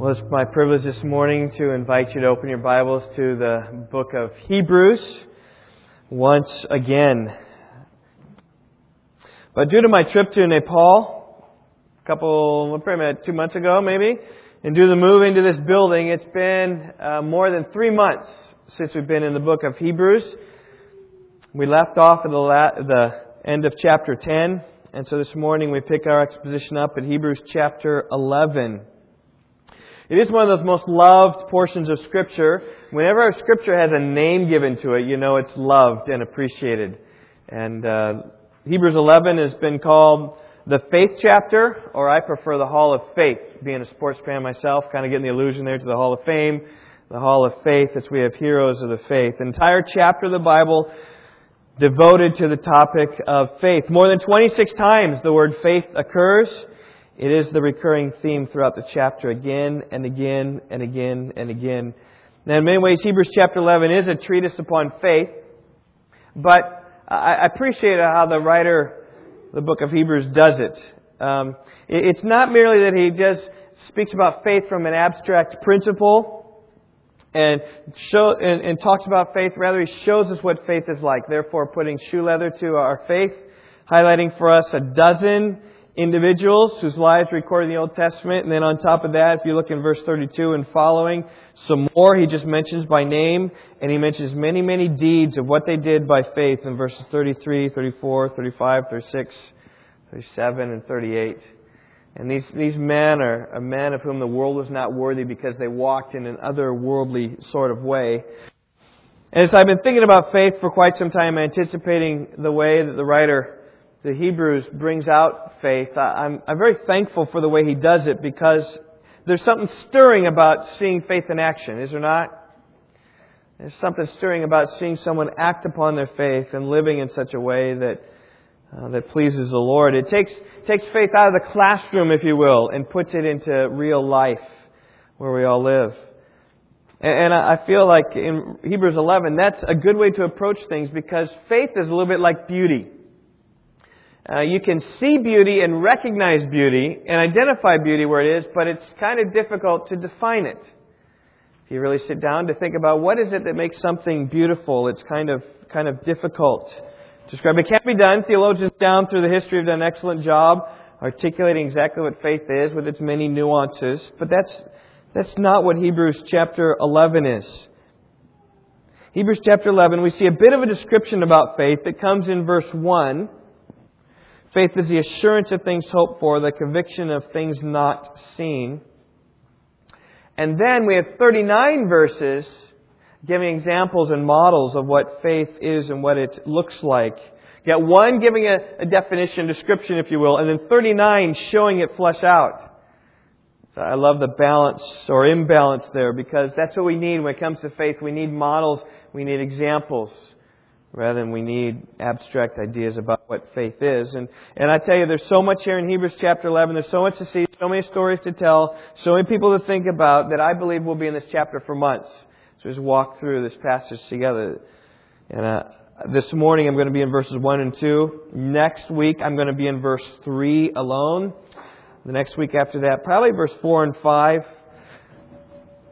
Well, it's my privilege this morning to invite you to open your Bibles to the book of Hebrews once again. But due to my trip to Nepal, a couple, what, minute, two months ago maybe, and due to the move into this building, it's been uh, more than three months since we've been in the book of Hebrews. We left off at the, la- the end of chapter 10, and so this morning we pick our exposition up at Hebrews chapter 11. It is one of those most loved portions of Scripture. Whenever a Scripture has a name given to it, you know it's loved and appreciated. And uh, Hebrews 11 has been called the Faith chapter, or I prefer the Hall of Faith. Being a sports fan myself, kind of getting the allusion there to the Hall of Fame, the Hall of Faith, as we have heroes of the faith. The entire chapter of the Bible devoted to the topic of faith. More than 26 times the word faith occurs. It is the recurring theme throughout the chapter again and again and again and again. Now, in many ways, Hebrews chapter 11 is a treatise upon faith, but I appreciate how the writer, the book of Hebrews, does it. Um, it's not merely that he just speaks about faith from an abstract principle and, show, and, and talks about faith. Rather, he shows us what faith is like, therefore putting shoe leather to our faith, highlighting for us a dozen individuals whose lives recorded in the Old Testament. And then on top of that, if you look in verse 32 and following, some more he just mentions by name, and he mentions many, many deeds of what they did by faith in verses 33, 34, 35, 36, 37, and 38. And these, these men are a men of whom the world was not worthy because they walked in an otherworldly sort of way. And as I've been thinking about faith for quite some time, anticipating the way that the writer the Hebrews brings out faith, I'm, I'm very thankful for the way he does it because there's something stirring about seeing faith in action, is there not? There's something stirring about seeing someone act upon their faith and living in such a way that uh, that pleases the Lord. It takes takes faith out of the classroom, if you will, and puts it into real life where we all live. And, and I feel like in Hebrews 11, that's a good way to approach things because faith is a little bit like beauty. Uh, you can see beauty and recognize beauty and identify beauty where it is, but it's kind of difficult to define it. If you really sit down to think about what is it that makes something beautiful, it's kind of kind of difficult to describe. It can't be done. Theologians down through the history have done an excellent job articulating exactly what faith is with its many nuances, but that's that's not what Hebrews chapter 11 is. Hebrews chapter 11, we see a bit of a description about faith that comes in verse 1 Faith is the assurance of things hoped for, the conviction of things not seen. And then we have 39 verses giving examples and models of what faith is and what it looks like. Got one giving a, a definition, description, if you will, and then 39 showing it flesh out. So I love the balance or imbalance there because that's what we need when it comes to faith. We need models, we need examples rather than we need abstract ideas about what faith is. And, and I tell you, there's so much here in Hebrews chapter 11. There's so much to see, so many stories to tell, so many people to think about that I believe we'll be in this chapter for months. So just walk through this passage together. And uh, this morning I'm going to be in verses 1 and 2. Next week I'm going to be in verse 3 alone. The next week after that, probably verse 4 and 5.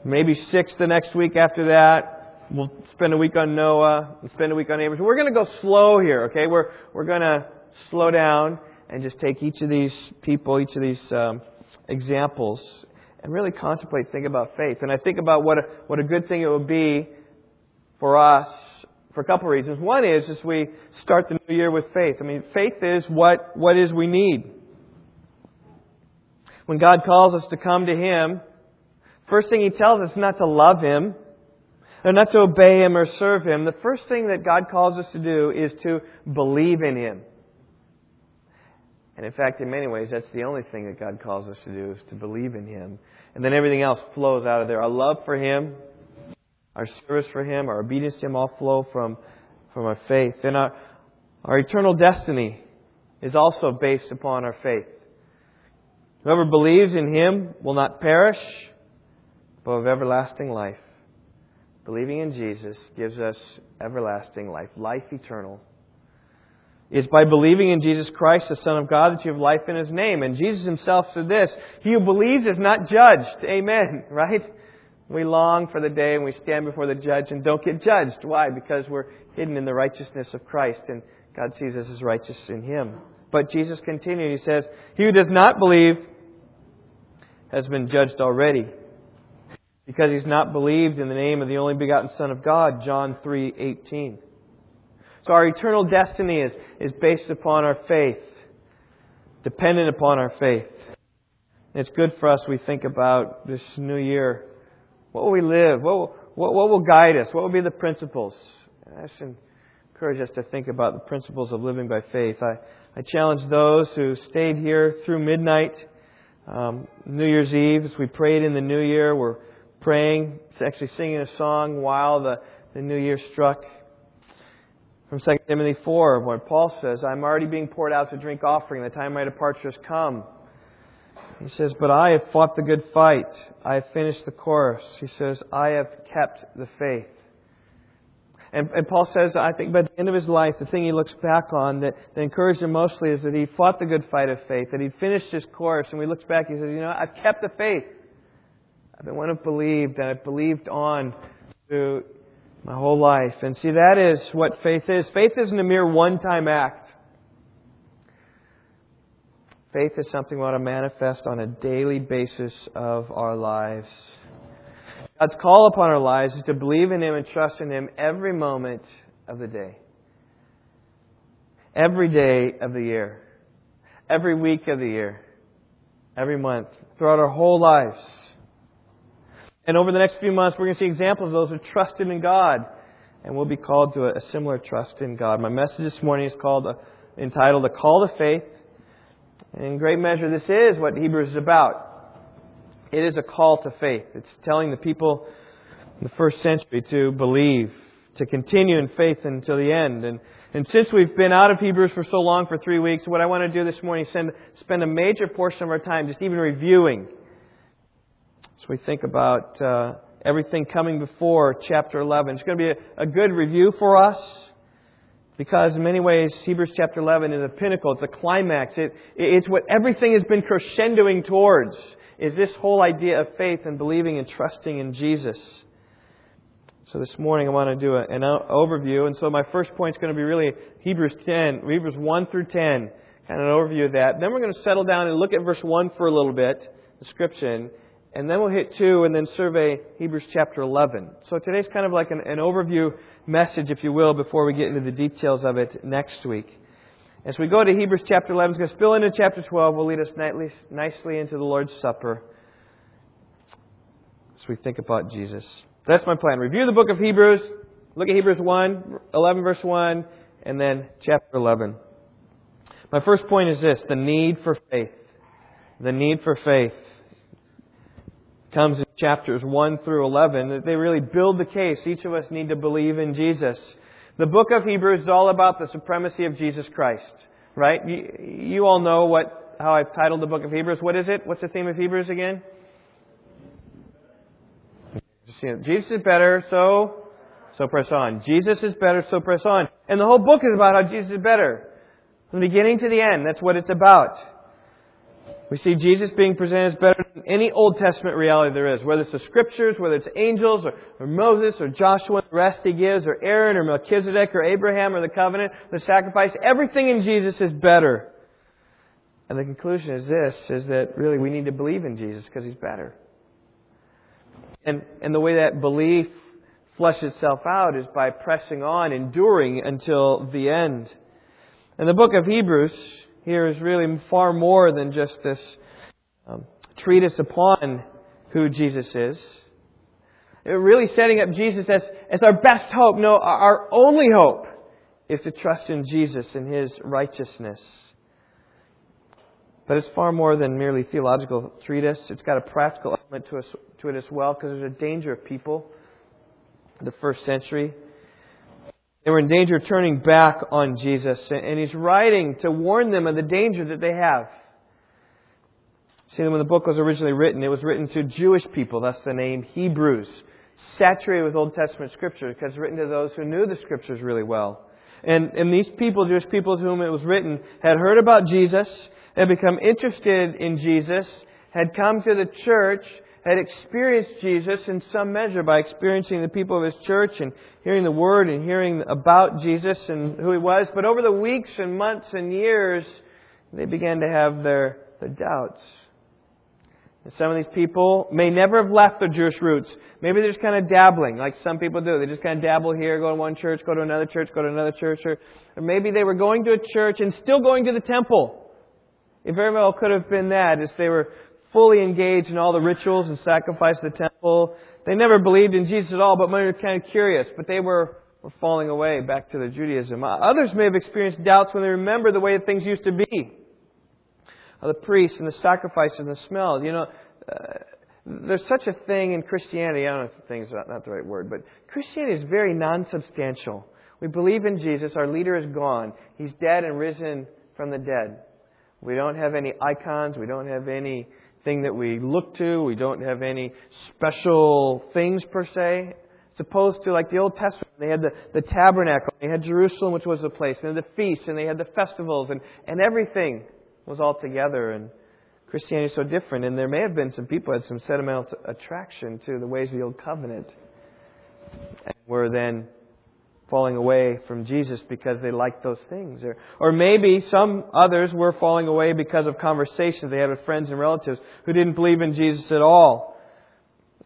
Maybe 6 the next week after that We'll spend a week on Noah. We'll spend a week on Abraham. We're going to go slow here, okay? We're, we're going to slow down and just take each of these people, each of these um, examples, and really contemplate, think about faith. And I think about what a, what a good thing it would be for us for a couple of reasons. One is as we start the new year with faith. I mean, faith is what, what is we need. When God calls us to come to Him, first thing He tells us is not to love Him, or not to obey Him or serve Him, the first thing that God calls us to do is to believe in Him. And in fact, in many ways, that's the only thing that God calls us to do is to believe in Him. And then everything else flows out of there. Our love for Him, our service for Him, our obedience to Him all flow from, from our faith. And our, our eternal destiny is also based upon our faith. Whoever believes in Him will not perish, but have everlasting life. Believing in Jesus gives us everlasting life, life eternal. It's by believing in Jesus Christ, the Son of God, that you have life in His name. And Jesus Himself said this He who believes is not judged. Amen. Right? We long for the day when we stand before the judge and don't get judged. Why? Because we're hidden in the righteousness of Christ and God sees us as righteous in Him. But Jesus continued. He says, He who does not believe has been judged already because he's not believed in the name of the only begotten Son of God, John 3:18. So our eternal destiny is, is based upon our faith, dependent upon our faith. It's good for us we think about this new year. What will we live? What will, what, what will guide us? What will be the principles? I should encourage us to think about the principles of living by faith. I, I challenge those who stayed here through midnight, um, New Year's Eve, as we prayed in the new year. We're praying, actually singing a song while the, the new year struck. From 2 Timothy 4, where Paul says, I'm already being poured out to drink offering, the time of my departure has come. He says, But I have fought the good fight. I have finished the course. He says, I have kept the faith. And, and, Paul says, I think by the end of his life, the thing he looks back on that, that encouraged him mostly is that he fought the good fight of faith, that he finished his course. And when he looks back, he says, You know, I've kept the faith. I've been one who believed, and I've believed on through my whole life. And see, that is what faith is. Faith isn't a mere one time act. Faith is something we want to manifest on a daily basis of our lives. God's call upon our lives is to believe in Him and trust in Him every moment of the day. Every day of the year. Every week of the year. Every month. Throughout our whole lives. And over the next few months, we're going to see examples of those who trusted in God. And we'll be called to a, a similar trust in God. My message this morning is called, uh, entitled The Call to Faith. And in great measure, this is what Hebrews is about. It is a call to faith. It's telling the people in the first century to believe, to continue in faith until the end. And, and since we've been out of Hebrews for so long, for three weeks, what I want to do this morning is spend a major portion of our time just even reviewing so we think about uh, everything coming before chapter 11. It's going to be a, a good review for us because in many ways Hebrews chapter 11 is a pinnacle, it's a climax. It, it's what everything has been crescendoing towards is this whole idea of faith and believing and trusting in Jesus. So this morning I want to do an overview, and so my first point is going to be really Hebrews 10, Hebrews 1 through 10, kind of an overview of that. Then we're going to settle down and look at verse 1 for a little bit, description, and then we'll hit 2 and then survey Hebrews chapter 11. So today's kind of like an, an overview message, if you will, before we get into the details of it next week. As we go to Hebrews chapter 11, it's going to spill into chapter 12. Will lead us nicely into the Lord's Supper as we think about Jesus. That's my plan. Review the book of Hebrews, look at Hebrews 1, 11 verse 1, and then chapter 11. My first point is this the need for faith. The need for faith comes in chapters 1 through 11 that they really build the case. Each of us need to believe in Jesus. The book of Hebrews is all about the supremacy of Jesus Christ, right? You, you all know what, how I've titled the book of Hebrews. What is it? What's the theme of Hebrews again? Jesus is better, so, so press on. Jesus is better, so press on. And the whole book is about how Jesus is better. From the beginning to the end, that's what it's about. We see Jesus being presented as better than any Old Testament reality there is, whether it's the scriptures, whether it's angels, or, or Moses, or Joshua, the rest he gives, or Aaron, or Melchizedek, or Abraham, or the covenant, the sacrifice. Everything in Jesus is better. And the conclusion is this, is that really we need to believe in Jesus because he's better. And, and the way that belief fleshes itself out is by pressing on, enduring until the end. In the book of Hebrews, here is really far more than just this um, treatise upon who Jesus is. It really setting up Jesus as, as our best hope. No, our only hope is to trust in Jesus and His righteousness. But it's far more than merely theological treatise. It's got a practical element to, us, to it as well, because there's a danger of people in the first century they were in danger of turning back on Jesus, and he's writing to warn them of the danger that they have. See, when the book was originally written, it was written to Jewish people. That's the name Hebrews. Saturated with Old Testament scripture because it's written to those who knew the scriptures really well. And, and these people, Jewish people to whom it was written, had heard about Jesus, had become interested in Jesus, had come to the church, had experienced Jesus in some measure by experiencing the people of his church and hearing the word and hearing about Jesus and who he was. But over the weeks and months and years, they began to have their, their doubts. And some of these people may never have left their Jewish roots. Maybe they're just kind of dabbling, like some people do. They just kind of dabble here, go to one church, go to another church, go to another church. Or, or maybe they were going to a church and still going to the temple. It very well could have been that, as they were fully engaged in all the rituals and sacrifice of the temple. They never believed in Jesus at all, but they were kind of curious. But they were, were falling away back to their Judaism. Others may have experienced doubts when they remember the way things used to be. The priests and the sacrifices and the smells. You know, uh, there's such a thing in Christianity. I don't know if thing is not, not the right word, but Christianity is very non-substantial. We believe in Jesus. Our leader is gone. He's dead and risen from the dead. We don't have any icons. We don't have any thing that we look to. We don't have any special things per se. As opposed to like the Old Testament, they had the, the tabernacle, they had Jerusalem, which was the place, and the feasts, and they had the festivals, and, and everything was all together. And Christianity is so different. And there may have been some people had some sentimental attraction to the ways of the Old Covenant, and were then falling away from Jesus because they liked those things. Or, or maybe some others were falling away because of conversations they had with friends and relatives who didn't believe in Jesus at all.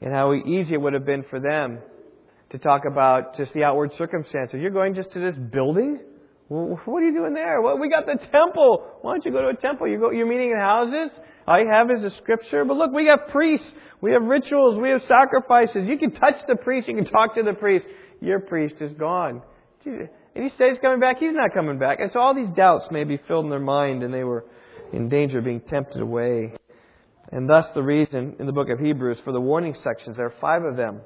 And how easy it would have been for them to talk about just the outward circumstances. You're going just to this building? what are you doing there? Well, we got the temple. Why don't you go to a temple? You go, you're meeting in houses? All you have is a scripture. But look, we got priests. We have rituals. We have sacrifices. You can touch the priest. You can talk to the priest your priest is gone. And he says he's coming back, he's not coming back. And so all these doubts may be filled in their mind and they were in danger of being tempted away. And thus the reason in the book of Hebrews for the warning sections, there are five of them.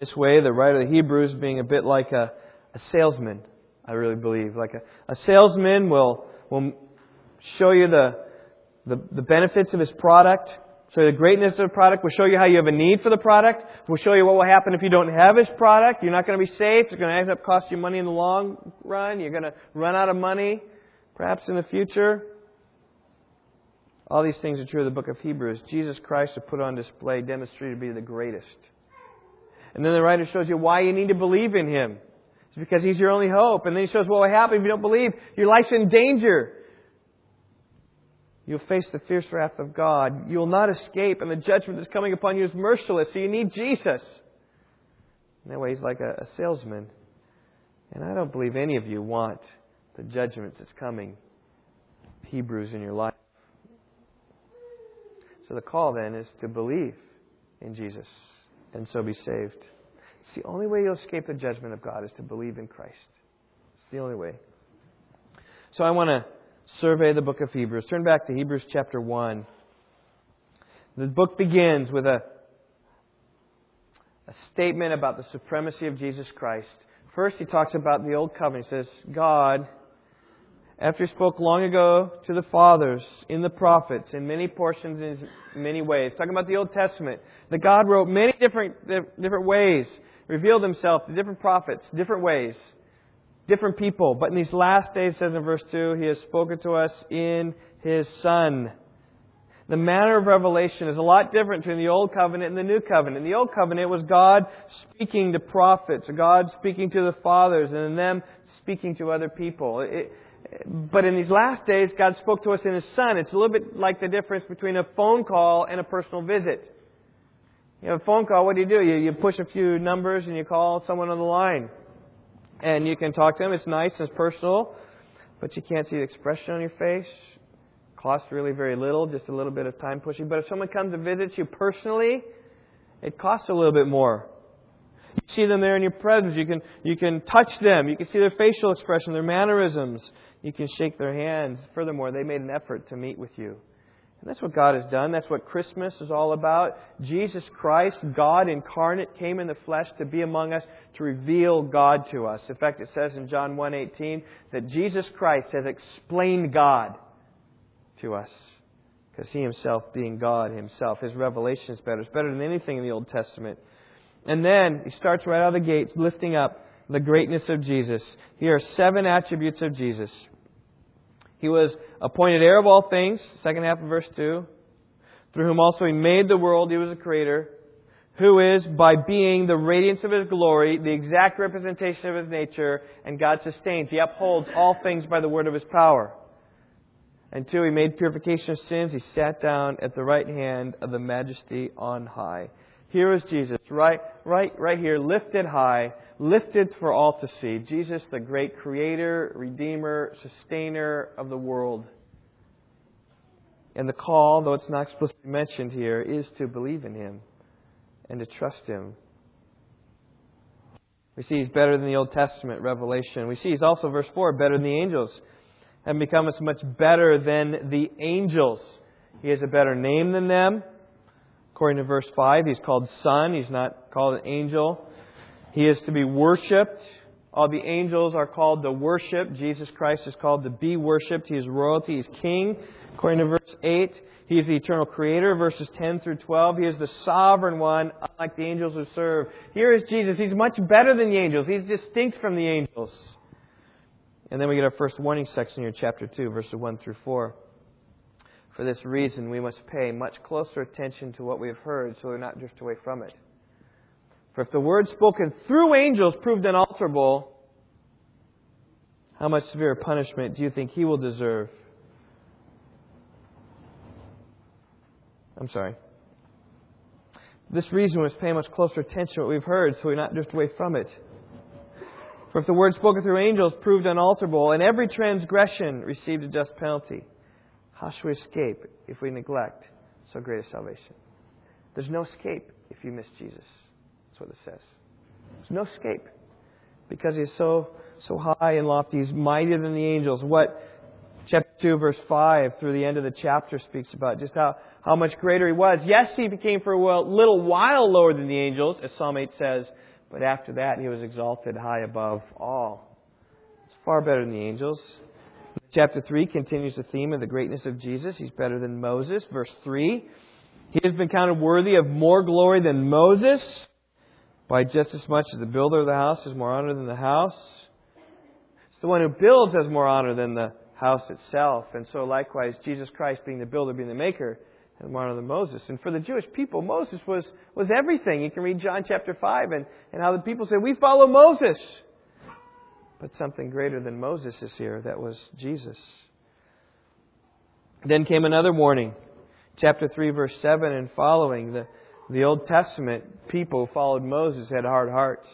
This way, the writer of the Hebrews being a bit like a, a salesman, I really believe. Like a, a salesman will, will show you the, the, the benefits of his product, so the greatness of the product will show you how you have a need for the product. We'll show you what will happen if you don't have this product. You're not going to be safe. It's going to end up costing you money in the long run. You're going to run out of money, perhaps in the future. All these things are true of the book of Hebrews. Jesus Christ is put on display, demonstrated to be the greatest. And then the writer shows you why you need to believe in Him. It's because He's your only hope. And then He shows what will happen if you don't believe. Your life's in danger. You'll face the fierce wrath of God. You will not escape, and the judgment that's coming upon you is merciless. So you need Jesus. In that way, he's like a, a salesman. And I don't believe any of you want the judgments that's coming, Hebrews, in your life. So the call then is to believe in Jesus and so be saved. It's the only way you'll escape the judgment of God is to believe in Christ. It's the only way. So I want to survey the book of Hebrews. Turn back to Hebrews chapter 1. The book begins with a, a statement about the supremacy of Jesus Christ. First, he talks about the Old Covenant. He says, God, after he spoke long ago to the fathers in the prophets in many portions in many ways, talking about the Old Testament, that God wrote many different, different ways, revealed himself to different prophets, different ways different people. But in these last days, says in verse 2, He has spoken to us in His Son. The manner of revelation is a lot different between the Old Covenant and the New Covenant. In the Old Covenant, was God speaking to prophets, God speaking to the fathers, and them speaking to other people. It, but in these last days, God spoke to us in His Son. It's a little bit like the difference between a phone call and a personal visit. You have a phone call, what do you do? You, you push a few numbers and you call someone on the line and you can talk to them. It's nice, it's personal, but you can't see the expression on your face. Costs really very little, just a little bit of time pushing. But if someone comes and visits you personally, it costs a little bit more. You see them there in your presence. You can, you can touch them. You can see their facial expression, their mannerisms. You can shake their hands. Furthermore, they made an effort to meet with you. And that's what God has done. That's what Christmas is all about. Jesus Christ, God incarnate, came in the flesh to be among us, to reveal God to us. In fact, it says in John 1.18 that Jesus Christ has explained God to us. Because He Himself, being God Himself, His revelation is better. It's better than anything in the Old Testament. And then He starts right out of the gates, lifting up the greatness of Jesus. Here are seven attributes of Jesus. He was appointed heir of all things, second half of verse 2, through whom also he made the world, he was a creator, who is, by being the radiance of his glory, the exact representation of his nature, and God sustains. He upholds all things by the word of his power. And two, he made purification of sins. He sat down at the right hand of the majesty on high. Here is Jesus, right, right, right here, lifted high, lifted for all to see. Jesus, the great creator, redeemer, sustainer of the world. And the call, though it's not explicitly mentioned here, is to believe in him and to trust him. We see he's better than the Old Testament revelation. We see he's also, verse 4, better than the angels and become us much better than the angels. He has a better name than them. According to verse 5, he's called Son. He's not called an angel. He is to be worshiped. All the angels are called to worship. Jesus Christ is called to be worshiped. He is royalty. He's king. According to verse 8, he is the eternal creator. Verses 10 through 12, he is the sovereign one, unlike the angels who serve. Here is Jesus. He's much better than the angels. He's distinct from the angels. And then we get our first warning section here, chapter 2, verses 1 through 4. For this reason, we must pay much closer attention to what we have heard so we're not drift away from it. For if the word spoken through angels proved unalterable, how much severe punishment do you think he will deserve? I'm sorry. This reason, must pay much closer attention to what we've heard so we not drift away from it. For if the word spoken through angels proved unalterable, and every transgression received a just penalty, how shall we escape if we neglect so great a salvation? There's no escape if you miss Jesus. That's what it says. There's no escape. Because he's so so high and lofty, he's mightier than the angels. What chapter 2, verse 5 through the end of the chapter speaks about just how, how much greater he was. Yes, he became for a little while lower than the angels, as Psalm 8 says, but after that he was exalted high above all. It's far better than the angels. Chapter 3 continues the theme of the greatness of Jesus. He's better than Moses. Verse 3 He has been counted worthy of more glory than Moses, by just as much as the builder of the house is more honor than the house. It's the one who builds has more honor than the house itself. And so, likewise, Jesus Christ, being the builder, being the maker, has more honor than Moses. And for the Jewish people, Moses was, was everything. You can read John chapter 5 and, and how the people say, We follow Moses. But something greater than Moses is here. That was Jesus. Then came another warning. Chapter 3, verse 7 and following. The, the Old Testament people followed Moses had hard hearts.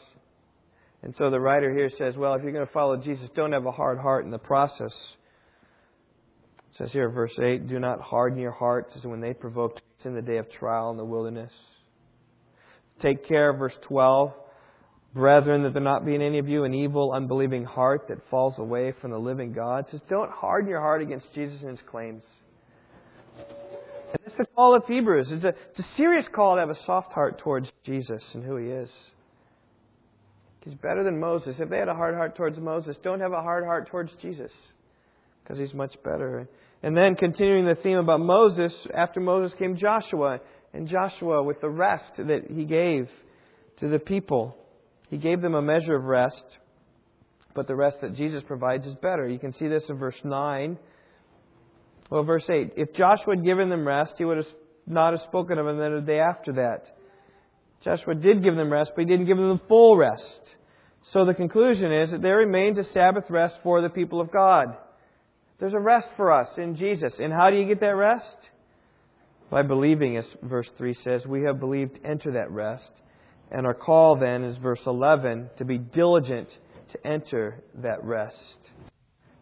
And so the writer here says, well, if you're going to follow Jesus, don't have a hard heart in the process. It says here, verse 8, do not harden your hearts as when they provoked in the day of trial in the wilderness. Take care, verse 12 Brethren, that there not be in any of you an evil, unbelieving heart that falls away from the living God. Says, don't harden your heart against Jesus and his claims. And that's the call of Hebrews. It's a, it's a serious call to have a soft heart towards Jesus and who he is. He's better than Moses. If they had a hard heart towards Moses, don't have a hard heart towards Jesus because he's much better. And then continuing the theme about Moses, after Moses came Joshua, and Joshua with the rest that he gave to the people. He gave them a measure of rest, but the rest that Jesus provides is better. You can see this in verse 9. Well, verse 8. If Joshua had given them rest, he would have not have spoken of them the day after that. Joshua did give them rest, but he didn't give them the full rest. So the conclusion is that there remains a Sabbath rest for the people of God. There's a rest for us in Jesus. And how do you get that rest? By believing, as verse 3 says, we have believed, enter that rest. And our call then is verse 11 to be diligent to enter that rest.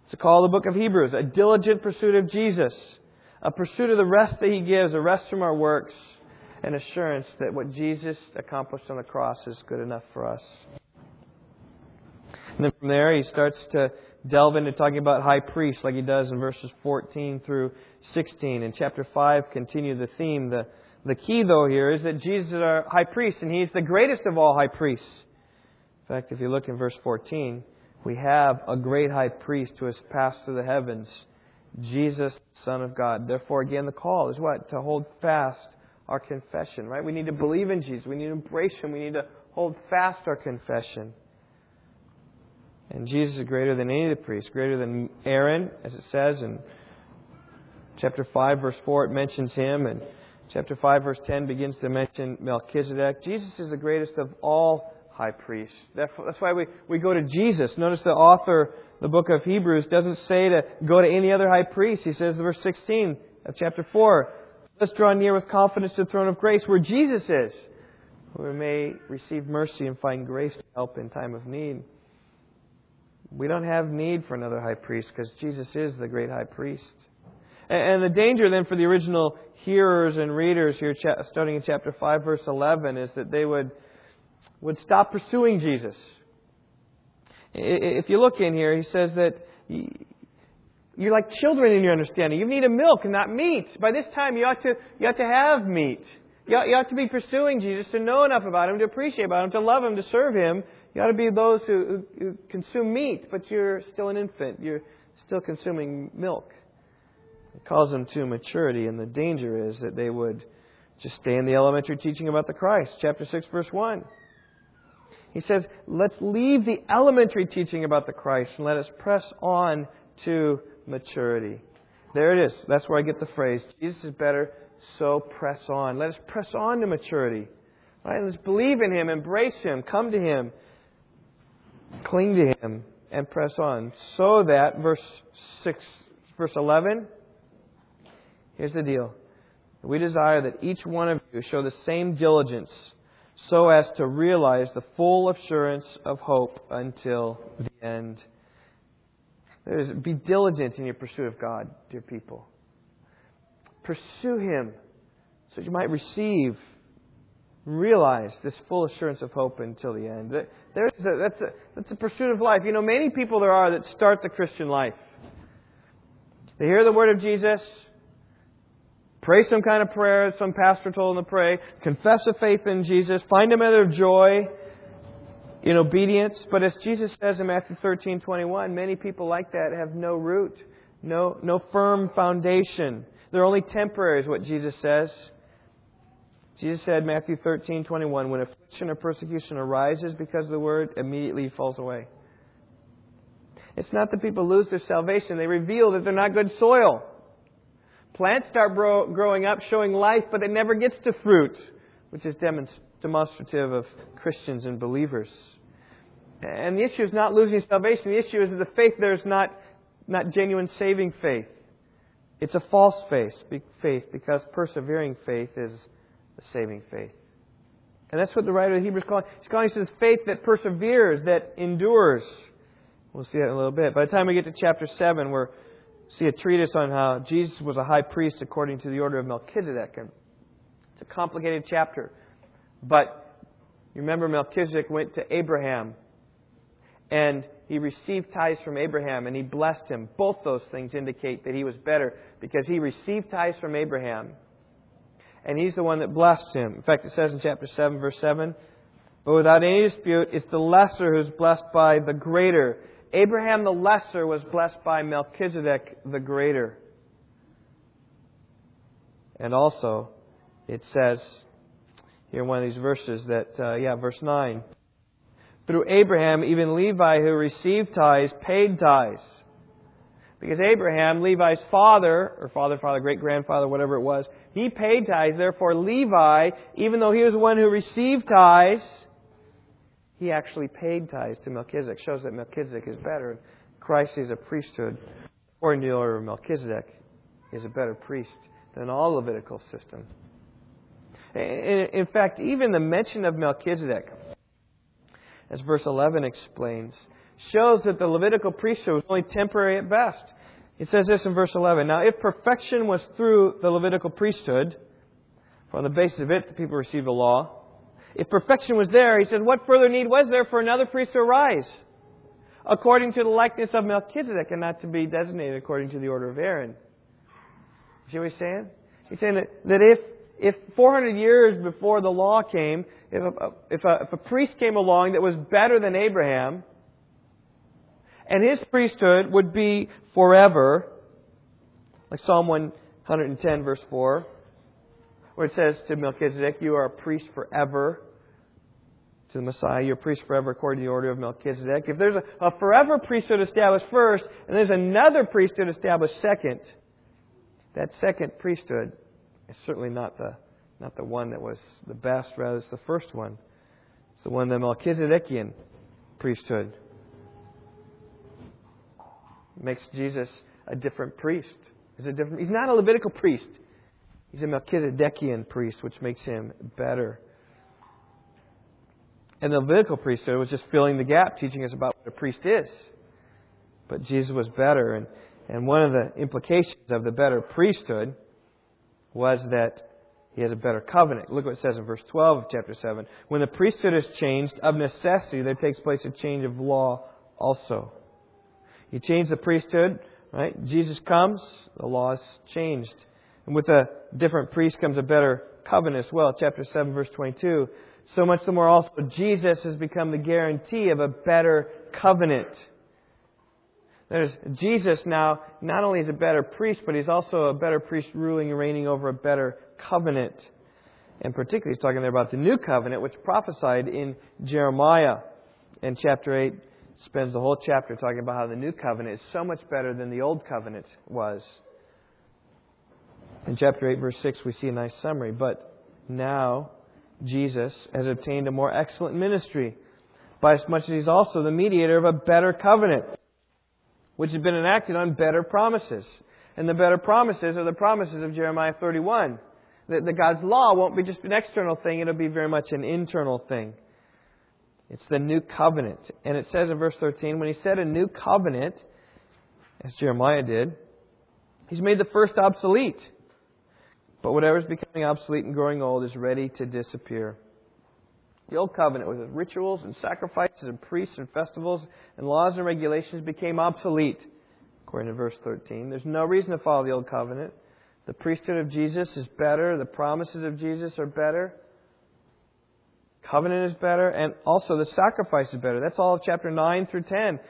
It's a call the book of Hebrews, a diligent pursuit of Jesus, a pursuit of the rest that He gives, a rest from our works, an assurance that what Jesus accomplished on the cross is good enough for us. And then from there, he starts to delve into talking about high priests, like he does in verses 14 through 16. In chapter 5, continue the theme, the the key, though, here is that Jesus is our high priest, and he's the greatest of all high priests. In fact, if you look in verse 14, we have a great high priest who has passed through the heavens, Jesus, Son of God. Therefore, again, the call is what? To hold fast our confession, right? We need to believe in Jesus. We need to embrace Him. We need to hold fast our confession. And Jesus is greater than any of the priests, greater than Aaron, as it says in chapter 5, verse 4, it mentions him. And chapter 5, verse 10 begins to mention Melchizedek. Jesus is the greatest of all high priests. That's why we, we go to Jesus. Notice the author, the book of Hebrews, doesn't say to go to any other high priest. He says, verse 16 of chapter 4, let's draw near with confidence to the throne of grace where Jesus is, where we may receive mercy and find grace to help in time of need. We don't have need for another high priest because Jesus is the great high priest. And the danger then for the original hearers and readers here, starting in chapter 5, verse 11, is that they would, would stop pursuing Jesus. If you look in here, he says that you're like children in your understanding. You need a milk and not meat. By this time, you ought to, you ought to have meat. You ought, you ought to be pursuing Jesus to know enough about Him, to appreciate about Him, to love Him, to serve Him. You ought to be those who, who, who consume meat, but you're still an infant. You're still consuming milk. It calls them to maturity, and the danger is that they would just stay in the elementary teaching about the Christ. Chapter 6, verse 1. He says, Let's leave the elementary teaching about the Christ and let us press on to maturity. There it is. That's where I get the phrase, Jesus is better, so press on. Let us press on to maturity. Right? Let's believe in Him, embrace Him, come to Him, cling to Him, and press on. So that, verse 6, verse 11, Here's the deal. We desire that each one of you show the same diligence so as to realize the full assurance of hope until the end. There's, be diligent in your pursuit of God, dear people. Pursue Him so that you might receive, realize this full assurance of hope until the end. There's a, that's, a, that's a pursuit of life. You know, many people there are that start the Christian life. They hear the word of Jesus, Pray some kind of prayer some pastor told them to pray. Confess a faith in Jesus. Find a matter of joy in obedience. But as Jesus says in Matthew 13, 21, many people like that have no root, no, no firm foundation. They're only temporary, is what Jesus says. Jesus said, Matthew 13, 21, when affliction or persecution arises because of the word, immediately falls away. It's not that people lose their salvation. They reveal that they're not good soil. Plants start bro- growing up, showing life, but it never gets to fruit, which is demonstrative of Christians and believers. And the issue is not losing salvation. The issue is that the faith there is not, not genuine saving faith. It's a false faith, faith because persevering faith is the saving faith. And that's what the writer of Hebrews calling. He's calling this faith that perseveres, that endures. We'll see that in a little bit. By the time we get to chapter 7, we're see a treatise on how Jesus was a high priest according to the order of Melchizedek. And it's a complicated chapter. But you remember Melchizedek went to Abraham and he received tithes from Abraham and he blessed him. Both those things indicate that he was better because he received tithes from Abraham and he's the one that blessed him. In fact, it says in chapter 7, verse 7, but without any dispute, it's the lesser who's blessed by the greater. Abraham the lesser was blessed by Melchizedek the greater. And also, it says here in one of these verses that, uh, yeah, verse 9. Through Abraham, even Levi, who received tithes, paid tithes. Because Abraham, Levi's father, or father, father, great grandfather, whatever it was, he paid tithes. Therefore, Levi, even though he was the one who received tithes, he actually paid tithes to Melchizedek. Shows that Melchizedek is better. Christ is a priesthood, Or to the order of Melchizedek, is a better priest than all Levitical system. In fact, even the mention of Melchizedek, as verse 11 explains, shows that the Levitical priesthood was only temporary at best. It says this in verse 11 Now, if perfection was through the Levitical priesthood, for on the basis of it the people received the law, if perfection was there, he said, what further need was there for another priest to arise? According to the likeness of Melchizedek and not to be designated according to the order of Aaron. See what he's saying? He's saying that, that if, if 400 years before the law came, if a, if, a, if a priest came along that was better than Abraham, and his priesthood would be forever, like Psalm 110, verse 4, where it says to Melchizedek, You are a priest forever to the Messiah, you're a priest forever according to the order of Melchizedek. If there's a, a forever priesthood established first, and there's another priesthood established second, that second priesthood is certainly not the, not the one that was the best, rather it's the first one. It's the one, the Melchizedekian priesthood. makes Jesus a different priest. He's, a different, he's not a Levitical priest. He's a Melchizedekian priest, which makes him better. And the Levitical priesthood was just filling the gap, teaching us about what a priest is. But Jesus was better. And, and one of the implications of the better priesthood was that he has a better covenant. Look what it says in verse 12 of chapter 7. When the priesthood is changed, of necessity, there takes place a change of law also. You change the priesthood, right? Jesus comes, the law is changed. And with a different priest comes a better covenant as well. Chapter 7, verse 22. So much the more also Jesus has become the guarantee of a better covenant. There's Jesus now not only is a better priest, but he's also a better priest ruling and reigning over a better covenant. And particularly he's talking there about the new covenant, which prophesied in Jeremiah. And chapter 8 spends the whole chapter talking about how the new covenant is so much better than the old covenant was. In chapter 8, verse 6, we see a nice summary. But now Jesus has obtained a more excellent ministry, by as much as he's also the mediator of a better covenant, which has been enacted on better promises. And the better promises are the promises of Jeremiah 31. That, that God's law won't be just an external thing, it'll be very much an internal thing. It's the new covenant. And it says in verse 13, when he said a new covenant, as Jeremiah did, he's made the first obsolete. But whatever is becoming obsolete and growing old is ready to disappear. The old covenant with its rituals and sacrifices and priests and festivals and laws and regulations became obsolete, according to verse 13. There's no reason to follow the old covenant. The priesthood of Jesus is better. The promises of Jesus are better. Covenant is better. And also the sacrifice is better. That's all of chapter 9 through 10. It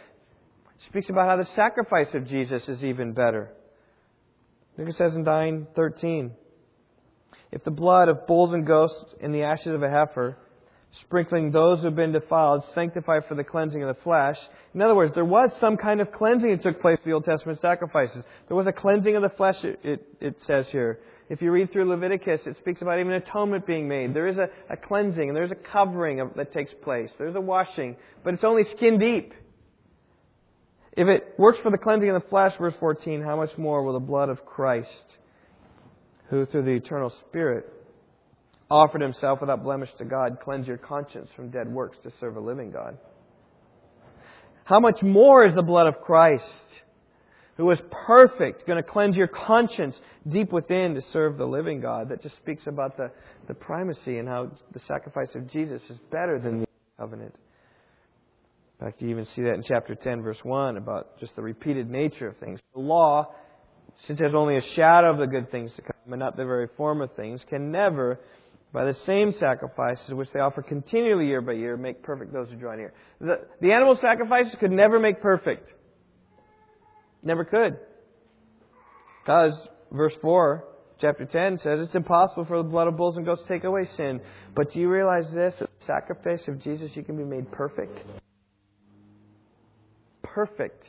speaks about how the sacrifice of Jesus is even better. Look, it says in 9 13. If the blood of bulls and goats and the ashes of a heifer, sprinkling those who have been defiled, sanctify for the cleansing of the flesh. In other words, there was some kind of cleansing that took place in the Old Testament sacrifices. There was a cleansing of the flesh, it, it, it says here. If you read through Leviticus, it speaks about even atonement being made. There is a, a cleansing and there's a covering of, that takes place. There's a washing, but it's only skin deep. If it works for the cleansing of the flesh, verse 14, how much more will the blood of Christ who through the eternal Spirit offered himself without blemish to God, cleanse your conscience from dead works to serve a living God. How much more is the blood of Christ, who was perfect, going to cleanse your conscience deep within to serve the living God? That just speaks about the, the primacy and how the sacrifice of Jesus is better than the covenant. In fact, you even see that in chapter 10, verse 1, about just the repeated nature of things. The law since there's only a shadow of the good things to come and not the very form of things, can never, by the same sacrifices which they offer continually year by year, make perfect those who draw near. The, the animal sacrifices could never make perfect. Never could. Because, verse 4, chapter 10 says it's impossible for the blood of bulls and goats to take away sin. But do you realize this? The sacrifice of Jesus, you can be made perfect. Perfect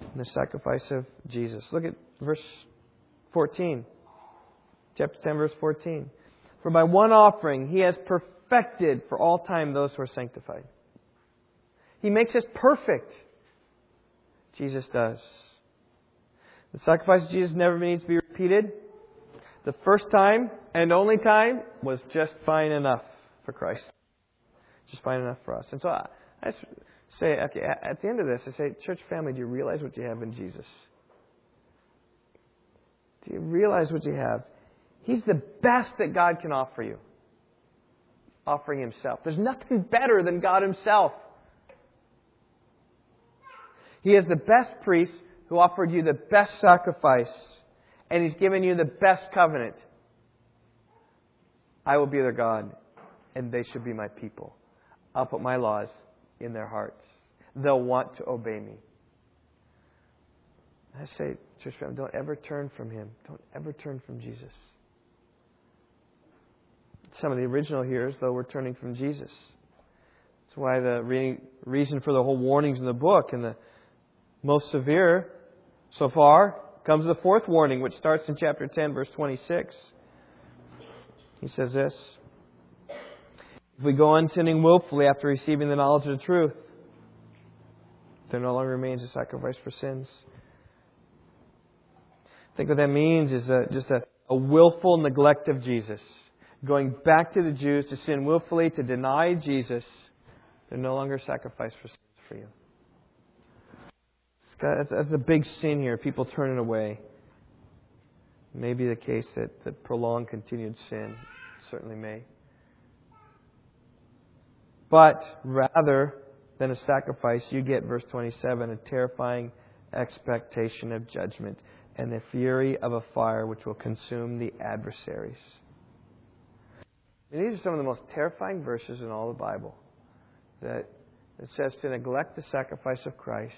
in the sacrifice of Jesus. Look at verse 14. Chapter 10, verse 14. For by one offering he has perfected for all time those who are sanctified. He makes us perfect. Jesus does. The sacrifice of Jesus never needs to be repeated. The first time and only time was just fine enough for Christ. Just fine enough for us. And so I, I say, okay, at the end of this, I say, church family, do you realize what you have in Jesus? Do you realize what you have? He's the best that God can offer you. Offering Himself. There's nothing better than God Himself. He is the best priest who offered you the best sacrifice, and He's given you the best covenant. I will be their God, and they should be my people. I'll put my laws in their hearts. They'll want to obey me. I say, church family, don't ever turn from Him. Don't ever turn from Jesus. Some of the original hearers, though, were turning from Jesus. That's why the re- reason for the whole warnings in the book and the most severe so far comes the fourth warning, which starts in chapter 10, verse 26. He says this If we go on sinning willfully after receiving the knowledge of the truth, there no longer remains a sacrifice for sins. Think what that means is a, just a, a willful neglect of Jesus. Going back to the Jews to sin willfully, to deny Jesus, there's no longer sacrifice for sins for you. That's, that's a big sin here, people turning away. Maybe the case that, that prolonged continued sin certainly may. But rather than a sacrifice, you get, verse 27, a terrifying expectation of judgment and the fury of a fire which will consume the adversaries. And these are some of the most terrifying verses in all the Bible. That it says to neglect the sacrifice of Christ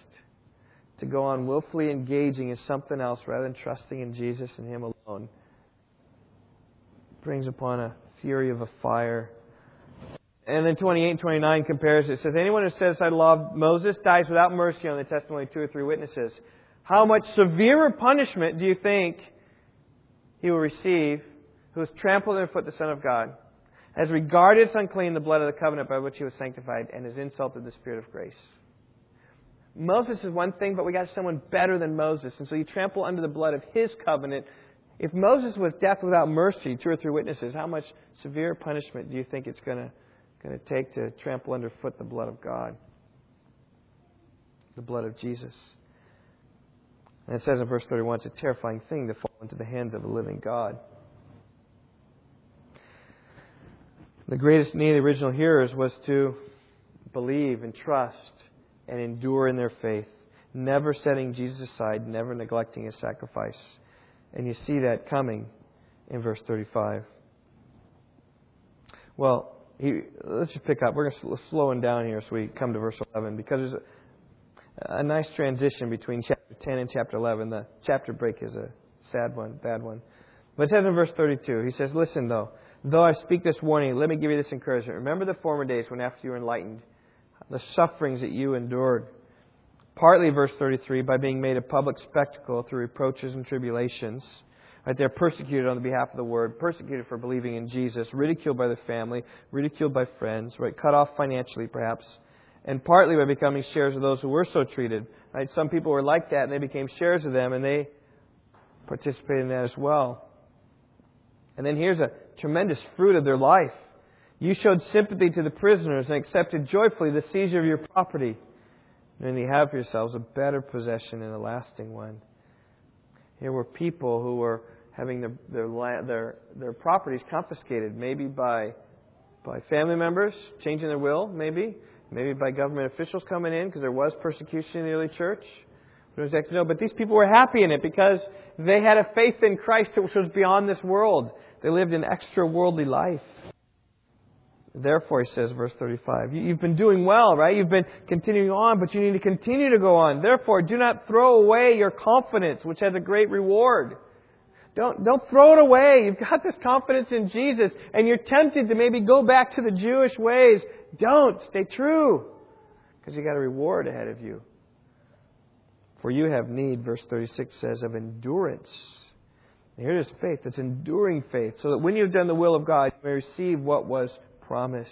to go on willfully engaging in something else rather than trusting in Jesus and Him alone brings upon a fury of a fire. And then 28 and 29 compares it. It says, Anyone who says, I love Moses dies without mercy on the testimony of two or three witnesses. How much severer punishment do you think he will receive who has trampled underfoot the Son of God, has regarded as unclean the blood of the covenant by which he was sanctified, and has insulted the Spirit of grace? Moses is one thing, but we got someone better than Moses. And so you trample under the blood of his covenant. If Moses was death without mercy, two or three witnesses, how much severe punishment do you think it's going to, going to take to trample underfoot the blood of God? The blood of Jesus. And it says in verse 31 it's a terrifying thing to fall into the hands of a living God. The greatest need of the original hearers was to believe and trust and endure in their faith, never setting Jesus aside, never neglecting his sacrifice. And you see that coming in verse 35. Well, he, let's just pick up. We're going to slow him down here so we come to verse 11 because there's a, nice transition between chapter 10 and chapter 11. The chapter break is a sad one, bad one. But it says in verse 32, he says, Listen, though, though I speak this warning, let me give you this encouragement. Remember the former days when after you were enlightened, the sufferings that you endured. Partly, verse 33, by being made a public spectacle through reproaches and tribulations. Right, they're persecuted on the behalf of the word, persecuted for believing in Jesus, ridiculed by their family, ridiculed by friends, right, cut off financially perhaps, and partly by becoming shares of those who were so treated. Right, some people were like that and they became shares of them and they participated in that as well. And then here's a tremendous fruit of their life. You showed sympathy to the prisoners and accepted joyfully the seizure of your property. And you have for yourselves a better possession and a lasting one. Here were people who were having their, their, their, their properties confiscated, maybe by, by family members changing their will, maybe, maybe by government officials coming in because there was persecution in the early church. But it was no, but these people were happy in it because they had a faith in Christ which was beyond this world. They lived an extra worldly life. Therefore, he says, verse 35, you've been doing well, right? You've been continuing on, but you need to continue to go on. Therefore, do not throw away your confidence, which has a great reward. Don't, don't throw it away. You've got this confidence in Jesus, and you're tempted to maybe go back to the Jewish ways. Don't. Stay true, because you've got a reward ahead of you. For you have need, verse 36 says, of endurance. Here is faith. It's enduring faith, so that when you've done the will of God, you may receive what was promised.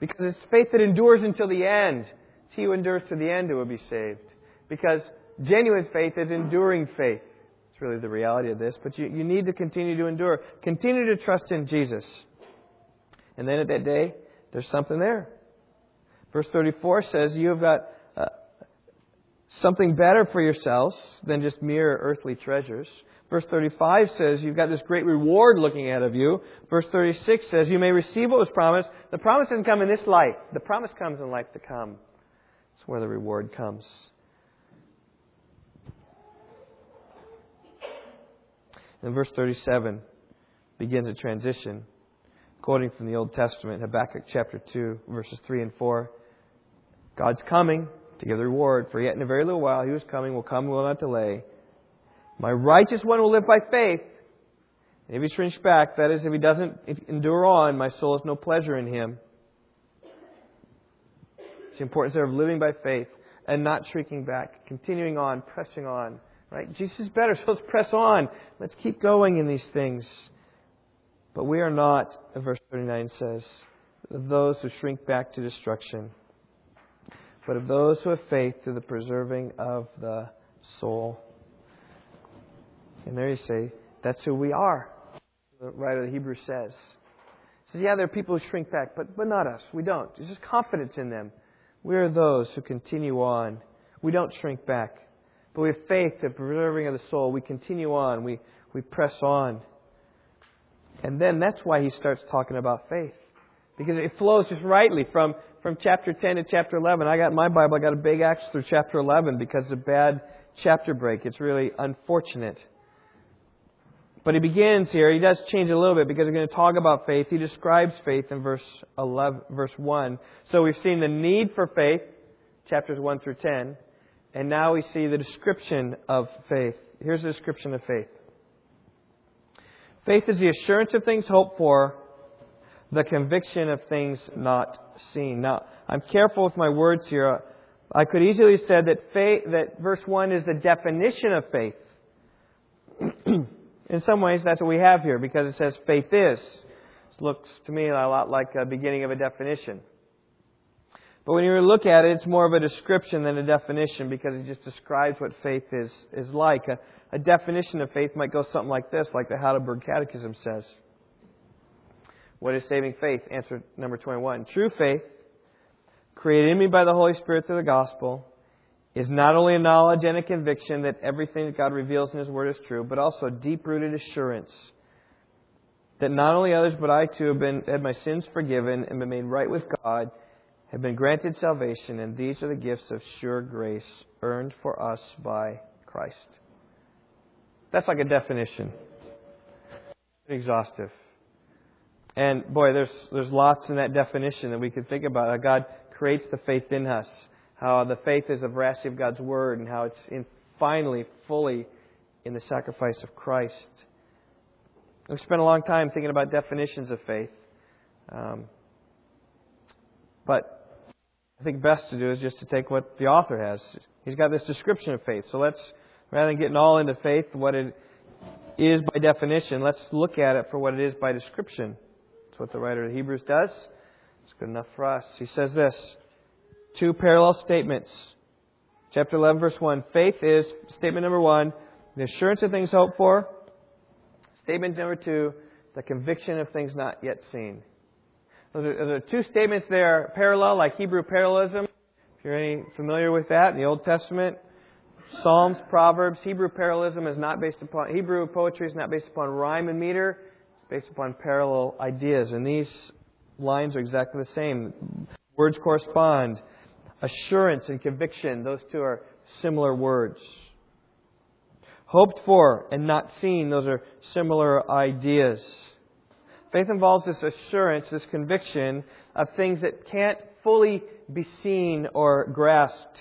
Because it's faith that endures until the end. It's he who endures to the end who will be saved. Because genuine faith is enduring faith. It's really the reality of this. But you, you need to continue to endure. Continue to trust in Jesus. And then at that day, there's something there. Verse 34 says, You have got uh, something better for yourselves than just mere earthly treasures. Verse 35 says, You've got this great reward looking ahead of you. Verse 36 says, You may receive what was promised. The promise doesn't come in this life, the promise comes in life to come. It's where the reward comes. And verse 37 begins a transition, quoting from the Old Testament, Habakkuk chapter 2, verses 3 and 4. God's coming to give the reward, for yet in a very little while he was coming, will come, will not delay. My righteous one will live by faith. And if he shrinks back, that is, if he doesn't endure on, my soul has no pleasure in him. It's the importance of living by faith and not shrinking back, continuing on, pressing on. Right? Jesus is better, so let's press on. Let's keep going in these things. But we are not, verse 39 says, those who shrink back to destruction, but of those who have faith to the preserving of the soul. And there you say, that's who we are. The writer of the Hebrews says. He says, yeah, there are people who shrink back, but, but not us. We don't. There's just confidence in them. We are those who continue on. We don't shrink back. But we have faith to preserving of the soul. We continue on. We, we press on. And then that's why he starts talking about faith. Because it flows just rightly from, from chapter 10 to chapter 11. I got my Bible, I got a big X through chapter 11 because of a bad chapter break. It's really unfortunate. But he begins here, he does change a little bit because he's going to talk about faith. He describes faith in verse 11, verse 1. So we've seen the need for faith, chapters 1 through 10. And now we see the description of faith. Here's the description of faith. Faith is the assurance of things hoped for, the conviction of things not seen. Now, I'm careful with my words here. I could easily have said that faith, that verse 1 is the definition of faith. In some ways, that's what we have here because it says faith is. It looks to me a lot like a beginning of a definition. But when you look at it, it's more of a description than a definition because it just describes what faith is, is like. A, a definition of faith might go something like this, like the Heidelberg Catechism says. What is saving faith? Answer number 21. True faith, created in me by the Holy Spirit through the gospel, is not only a knowledge and a conviction that everything that God reveals in His Word is true, but also deep rooted assurance that not only others but I too have been had my sins forgiven and been made right with God, have been granted salvation, and these are the gifts of sure grace earned for us by Christ. That's like a definition. Exhaustive. And boy, there's there's lots in that definition that we could think about. How God creates the faith in us how the faith is the veracity of God's Word, and how it's in, finally, fully in the sacrifice of Christ. We've spent a long time thinking about definitions of faith. Um, but I think best to do is just to take what the author has. He's got this description of faith. So let's, rather than getting all into faith, what it is by definition, let's look at it for what it is by description. That's what the writer of Hebrews does. It's good enough for us. He says this two parallel statements. Chapter 11, verse 1. Faith is, statement number one, the assurance of things hoped for. Statement number two, the conviction of things not yet seen. Those are, those are two statements there parallel, like Hebrew parallelism. If you're any familiar with that in the Old Testament, Psalms, Proverbs, Hebrew parallelism is not based upon, Hebrew poetry is not based upon rhyme and meter. It's based upon parallel ideas. And these lines are exactly the same. Words correspond assurance and conviction, those two are similar words. Hoped for and not seen, those are similar ideas. Faith involves this assurance, this conviction of things that can't fully be seen or grasped.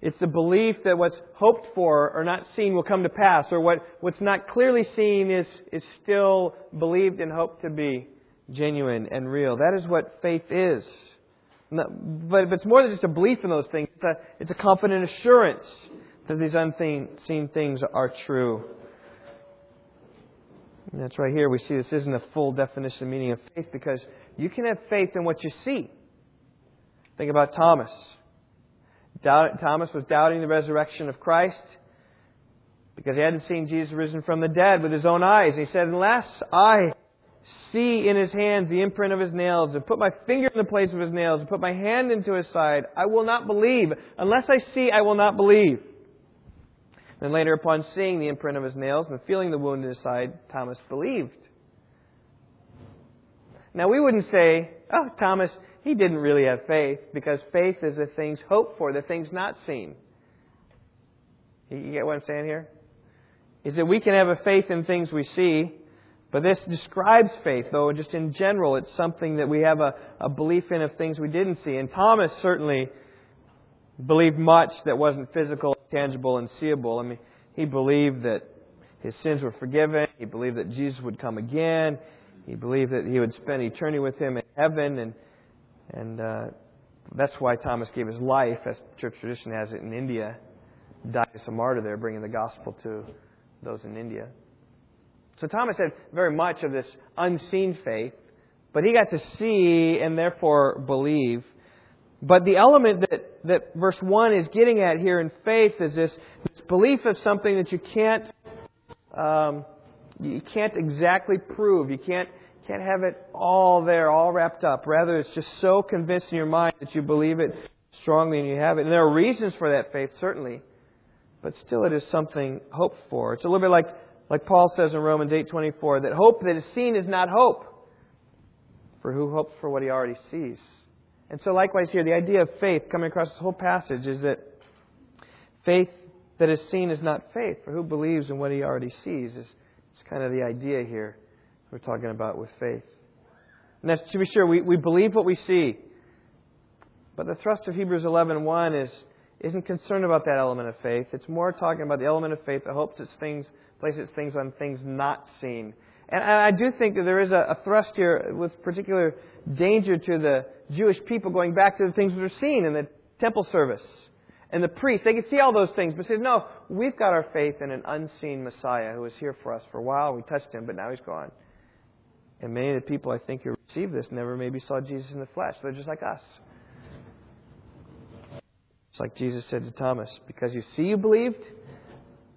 It's the belief that what's hoped for or not seen will come to pass, or what, what's not clearly seen is, is still believed and hoped to be genuine and real. That is what faith is. But it's more than just a belief in those things. It's a, it's a confident assurance that these unseen things are true. That's right here. We see this isn't a full definition meaning of faith because you can have faith in what you see. Think about Thomas. Doubt, Thomas was doubting the resurrection of Christ because he hadn't seen Jesus risen from the dead with his own eyes. And he said, Unless I see in his hands the imprint of his nails, and put my finger in the place of his nails, and put my hand into his side, I will not believe. Unless I see, I will not believe. Then later, upon seeing the imprint of his nails and feeling the wound in his side, Thomas believed. Now, we wouldn't say, oh, Thomas, he didn't really have faith, because faith is the things hoped for, the things not seen. You get what I'm saying here? Is that we can have a faith in things we see, but this describes faith, though, just in general. It's something that we have a, a belief in of things we didn't see. And Thomas certainly believed much that wasn't physical, tangible, and seeable. I mean, he believed that his sins were forgiven. He believed that Jesus would come again. He believed that he would spend eternity with him in heaven. And, and uh, That's why Thomas gave his life, as church tradition has it in India, died as a martyr there, bringing the gospel to those in India. So Thomas had very much of this unseen faith, but he got to see and therefore believe. But the element that, that verse 1 is getting at here in faith is this, this belief of something that you can't, um, you can't exactly prove. You can't, can't have it all there, all wrapped up. Rather, it's just so convinced in your mind that you believe it strongly and you have it. And there are reasons for that faith, certainly. But still, it is something hoped for. It's a little bit like, like Paul says in Romans 8.24, that hope that is seen is not hope. For who hopes for what he already sees? And so, likewise, here, the idea of faith coming across this whole passage is that faith that is seen is not faith. For who believes in what he already sees is, is kind of the idea here we're talking about with faith. And that's to be sure, we, we believe what we see. But the thrust of Hebrews 11.1 is, isn't concerned about that element of faith. It's more talking about the element of faith that hopes its things, places things on things not seen. And I do think that there is a, thrust here with particular danger to the Jewish people going back to the things that are seen in the temple service. And the priest, they could see all those things, but said, no, we've got our faith in an unseen Messiah who was here for us for a while. We touched him, but now he's gone. And many of the people I think who received this never maybe saw Jesus in the flesh. They're just like us. It's like Jesus said to Thomas, because you see you believed,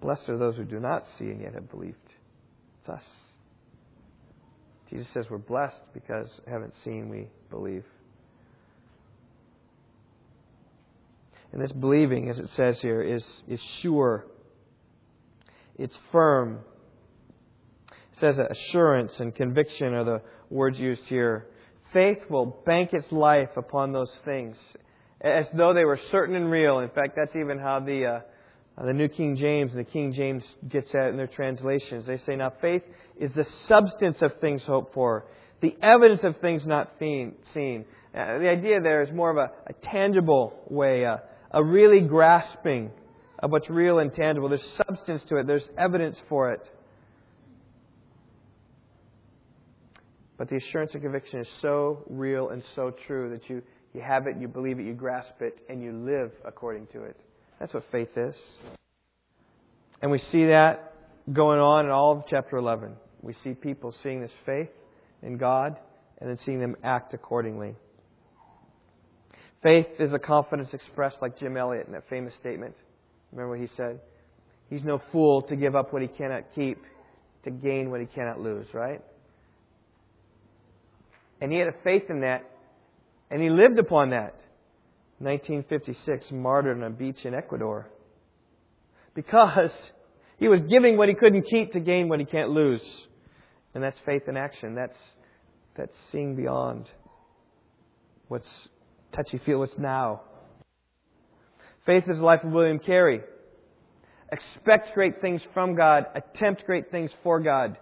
blessed are those who do not see and yet have believed. It's us. Jesus says we're blessed because haven't seen, we believe. And this believing, as it says here, is, is sure. It's firm. It says assurance and conviction are the words used here. Faith will bank its life upon those things as though they were certain and real. In fact, that's even how the uh, the New King James and the King James gets at in their translations. They say, now faith is the substance of things hoped for, the evidence of things not seen. Uh, the idea there is more of a, a tangible way, uh, a really grasping of what's real and tangible. There's substance to it, there's evidence for it. But the assurance and conviction is so real and so true that you, you have it, you believe it, you grasp it, and you live according to it. That's what faith is. And we see that going on in all of chapter 11. We see people seeing this faith in God and then seeing them act accordingly. Faith is a confidence expressed like Jim Elliot in that famous statement. Remember what he said? He's no fool to give up what he cannot keep to gain what he cannot lose, right? And he had a faith in that, and he lived upon that. 1956, martyred on a beach in Ecuador. Because he was giving what he couldn't keep to gain what he can't lose. And that's faith in action. That's, that's seeing beyond what's touchy feel, what's now. Faith is the life of William Carey. Expect great things from God. Attempt great things for God.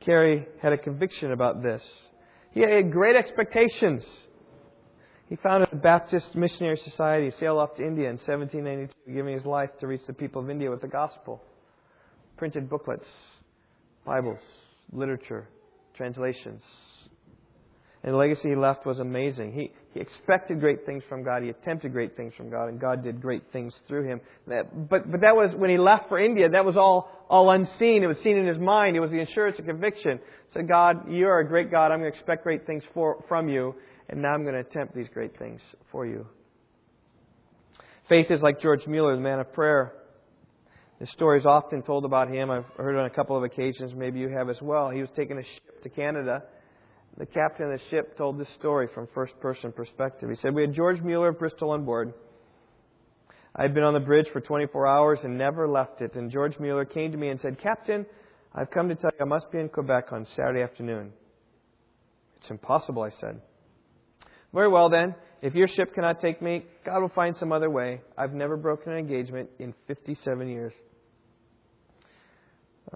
Carey had a conviction about this. He had great expectations. He founded a Baptist Missionary Society, sailed off to India in 1792, giving his life to reach the people of India with the gospel. Printed booklets, Bibles, literature, translations. And the legacy he left was amazing. He, he expected great things from God. He attempted great things from God, and God did great things through him. That, but, but that was, when he left for India, that was all, all unseen. It was seen in his mind. It was the assurance and conviction. Said, God, you are a great God. I'm going to expect great things for, from you and now I'm going to attempt these great things for you. Faith is like George Mueller, the man of prayer. The story is often told about him. I've heard on a couple of occasions, maybe you have as well. He was taking a ship to Canada. The captain of the ship told this story from first person perspective. He said, We had George Mueller of Bristol on board. I had been on the bridge for 24 hours and never left it. And George Mueller came to me and said, Captain, I've come to tell you I must be in Quebec on Saturday afternoon. It's impossible, I said. Very well, then. If your ship cannot take me, God will find some other way. I've never broken an engagement in 57 years.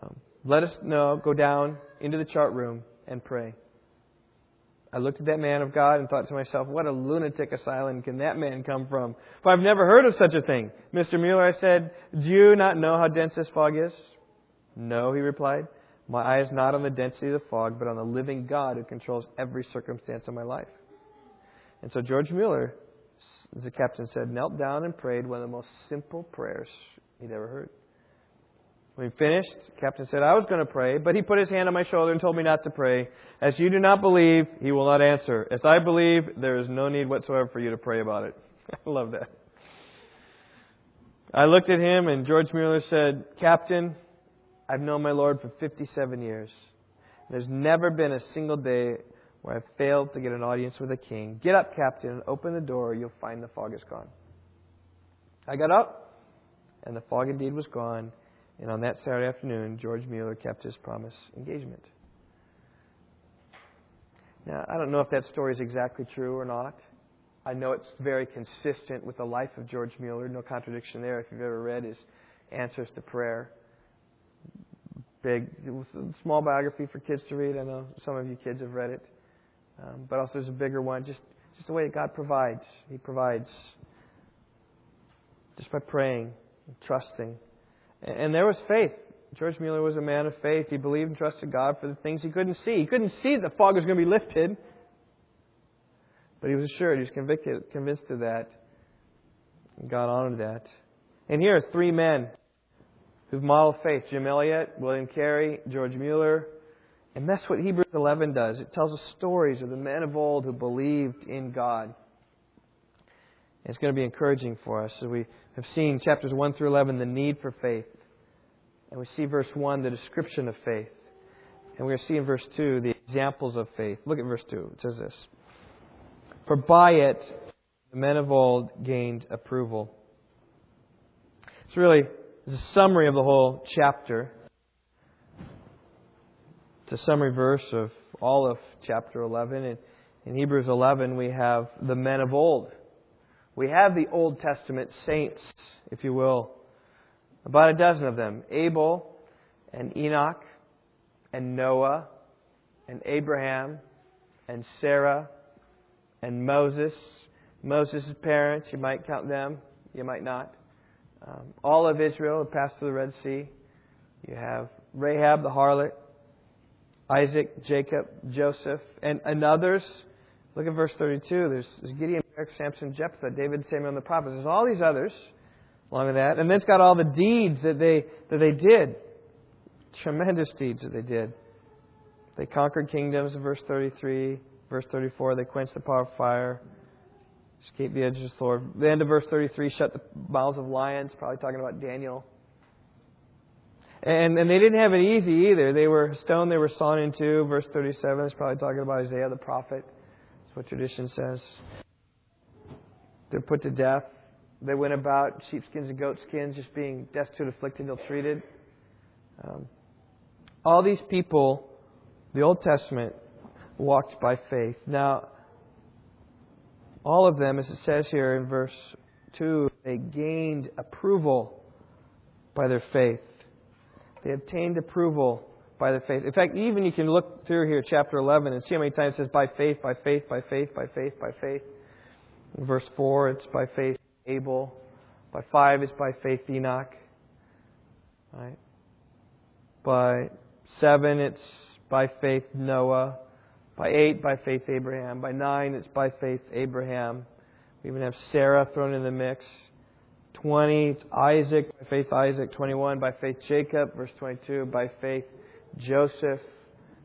Um, let us know, go down into the chart room and pray. I looked at that man of God and thought to myself, what a lunatic asylum can that man come from? For I've never heard of such a thing. Mr. Mueller, I said, do you not know how dense this fog is? No, he replied. My eye is not on the density of the fog, but on the living God who controls every circumstance of my life. And so George Mueller, as the captain said, knelt down and prayed one of the most simple prayers he'd ever heard. When he finished, the captain said, I was going to pray, but he put his hand on my shoulder and told me not to pray. As you do not believe, he will not answer. As I believe, there is no need whatsoever for you to pray about it. I love that. I looked at him, and George Mueller said, Captain, I've known my Lord for 57 years. There's never been a single day where I've failed to get an audience with a king. Get up, Captain, open the door. You'll find the fog is gone. I got up, and the fog indeed was gone. And on that Saturday afternoon, George Mueller kept his promise engagement. Now, I don't know if that story is exactly true or not. I know it's very consistent with the life of George Mueller. No contradiction there if you've ever read his Answers to Prayer. Big, small biography for kids to read. I know some of you kids have read it. Um, but also there's a bigger one. Just, just the way that God provides. He provides just by praying and trusting. And, and there was faith. George Mueller was a man of faith. He believed and trusted God for the things he couldn't see. He couldn't see the fog was going to be lifted. But he was assured, he was convicted, convinced of that. God honored that. And here are three men who've modeled faith Jim Elliot, William Carey, George Mueller. And that's what Hebrews 11 does. It tells us stories of the men of old who believed in God. And it's going to be encouraging for us. So we have seen chapters 1 through 11 the need for faith. And we see verse 1 the description of faith. And we're going to see in verse 2 the examples of faith. Look at verse 2. It says this For by it the men of old gained approval. It's really it's a summary of the whole chapter. A summary verse of all of chapter 11. And in Hebrews 11, we have the men of old. We have the Old Testament saints, if you will, about a dozen of them Abel and Enoch and Noah and Abraham and Sarah and Moses. Moses' parents, you might count them, you might not. Um, all of Israel passed through the Red Sea. You have Rahab the harlot, Isaac, Jacob, Joseph, and, and others. Look at verse 32. There's, there's Gideon, Barak, Samson, Jephthah, David, Samuel, and the prophets. There's all these others along with that. And then it's got all the deeds that they, that they did. Tremendous deeds that they did. They conquered kingdoms in verse 33. Verse 34, they quenched the power of fire, escaped the edge of the sword. The end of verse 33, shut the mouths of lions, probably talking about Daniel. And, and they didn't have it easy either. They were stoned, they were sawn in two. Verse 37 is probably talking about Isaiah the prophet. That's what tradition says. They're put to death. They went about sheepskins and goatskins, just being destitute, afflicted, ill treated. Um, all these people, the Old Testament, walked by faith. Now, all of them, as it says here in verse 2, they gained approval by their faith. They obtained approval by the faith. In fact, even you can look through here, chapter 11, and see how many times it says by faith, by faith, by faith, by faith, by faith. In verse 4, it's by faith Abel. By 5, it's by faith Enoch. Right? By 7, it's by faith Noah. By 8, by faith Abraham. By 9, it's by faith Abraham. We even have Sarah thrown in the mix. 20, it's Isaac, by faith Isaac. 21, by faith Jacob. Verse 22, by faith Joseph.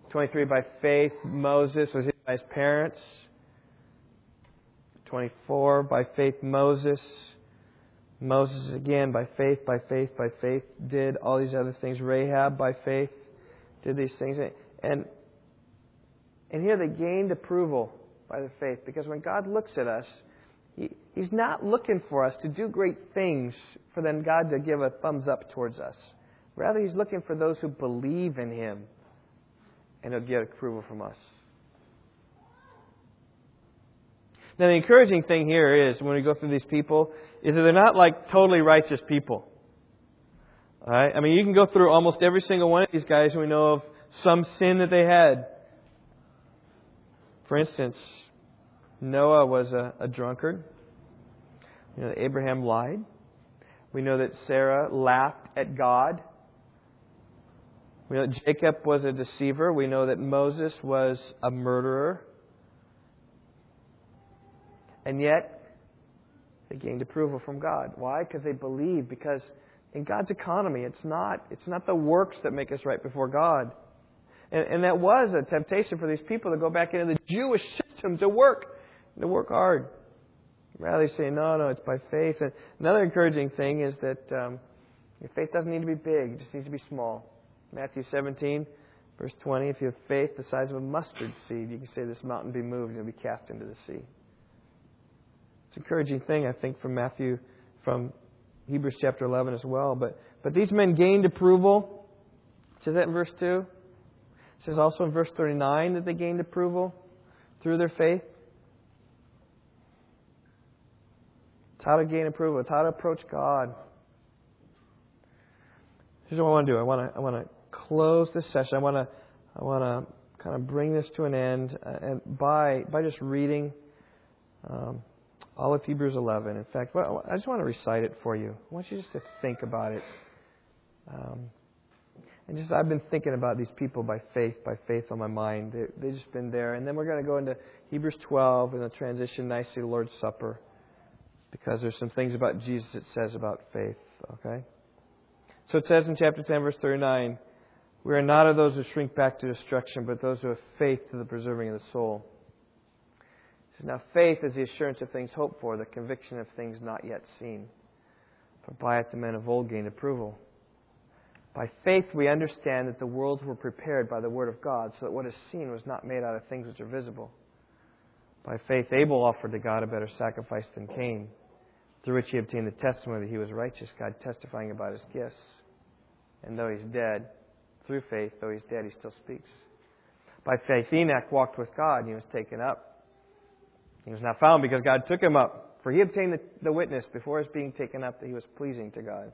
23, by faith Moses was hit by his parents. 24, by faith Moses. Moses, again, by faith, by faith, by faith, did all these other things. Rahab, by faith, did these things. And and here they gained approval by the faith because when God looks at us, He's not looking for us to do great things for then God to give a thumbs up towards us. Rather, He's looking for those who believe in Him and He'll get approval from us. Now, the encouraging thing here is when we go through these people, is that they're not like totally righteous people. All right? I mean, you can go through almost every single one of these guys and we know of some sin that they had. For instance, Noah was a, a drunkard. We know Abraham lied. We know that Sarah laughed at God. We know that Jacob was a deceiver. We know that Moses was a murderer. And yet, they gained approval from God. Why? Because they believed. Because in God's economy, it's not, it's not the works that make us right before God. And, and that was a temptation for these people to go back into the Jewish system to work, to work hard. Rather say, no, no, it's by faith. And another encouraging thing is that um, your faith doesn't need to be big, it just needs to be small. Matthew 17, verse 20, if you have faith the size of a mustard seed, you can say this mountain be moved and it'll be cast into the sea. It's an encouraging thing, I think, from Matthew, from Hebrews chapter 11 as well. But, but these men gained approval. It says that in verse 2. It says also in verse 39 that they gained approval through their faith. It's how to gain approval. It's how to approach God. Here's what I want to do. I want to, I want to close this session. I want to, I want to kind of bring this to an end uh, and by, by just reading um, all of Hebrews 11. In fact, I just want to recite it for you. I want you just to think about it. Um, and just, I've been thinking about these people by faith, by faith on my mind. They, they've just been there. And then we're going to go into Hebrews 12 and the transition nicely to the Lord's Supper because there's some things about Jesus it says about faith, okay? So it says in chapter 10, verse 39, we are not of those who shrink back to destruction, but those who have faith to the preserving of the soul. Now, faith is the assurance of things hoped for, the conviction of things not yet seen. For by it the men of old gained approval. By faith we understand that the worlds were prepared by the word of God, so that what is seen was not made out of things which are visible. By faith Abel offered to God a better sacrifice than Cain, through which he obtained the testimony that he was righteous, God testifying about his gifts. And though he's dead, through faith, though he's dead, he still speaks. By faith Enoch walked with God, and he was taken up he was not found because God took him up, for he obtained the, the witness before his being taken up that he was pleasing to God.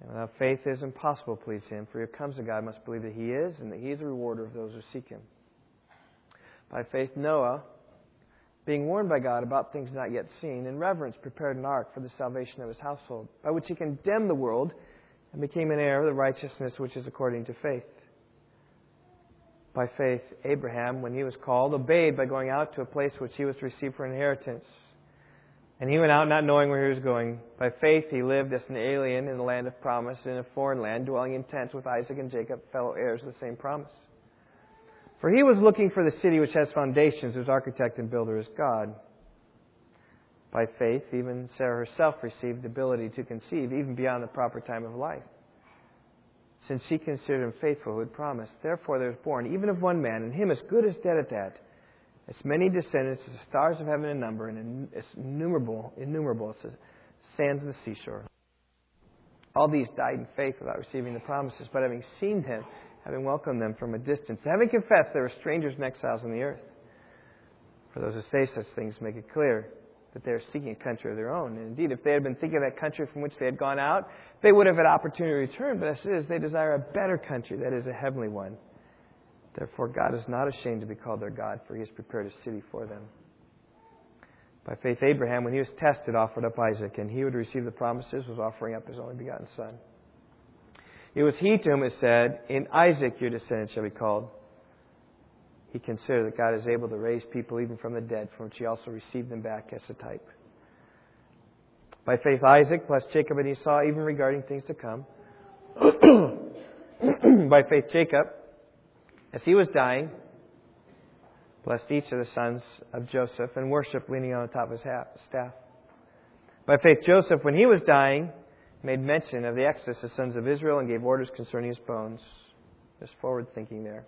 And without faith it is impossible to please him, for who comes to God must believe that he is, and that he is a rewarder of those who seek him. By faith Noah, being warned by God about things not yet seen, in reverence prepared an ark for the salvation of his household, by which he condemned the world and became an heir of the righteousness which is according to faith. By faith, Abraham, when he was called, obeyed by going out to a place which he was to receive for inheritance. And he went out not knowing where he was going. By faith, he lived as an alien in the land of promise, in a foreign land, dwelling in tents with Isaac and Jacob, fellow heirs of the same promise. For he was looking for the city which has foundations, whose architect and builder is God. By faith, even Sarah herself received the ability to conceive, even beyond the proper time of life since she considered him faithful who had promised. Therefore there was born, even of one man, and him as good as dead at that, as many descendants as the stars of heaven in number, and as innumerable, innumerable as the sands of the seashore. All these died in faith without receiving the promises, but having seen them, having welcomed them from a distance, having confessed they were strangers and exiles on the earth. For those who say such things make it clear that they are seeking a country of their own. And indeed, if they had been thinking of that country from which they had gone out, they would have had opportunity to return. But as it is, they desire a better country, that is, a heavenly one. Therefore, God is not ashamed to be called their God, for he has prepared a city for them. By faith, Abraham, when he was tested, offered up Isaac, and he who would receive the promises was offering up his only begotten son. It was he to whom it said, In Isaac your descendants shall be called he considered that God is able to raise people even from the dead, from which he also received them back as a type. By faith, Isaac blessed Jacob and Esau, even regarding things to come. By faith, Jacob, as he was dying, blessed each of the sons of Joseph and worshiped leaning on the top of his staff. By faith, Joseph, when he was dying, made mention of the exodus of the sons of Israel and gave orders concerning his bones. There's forward thinking there.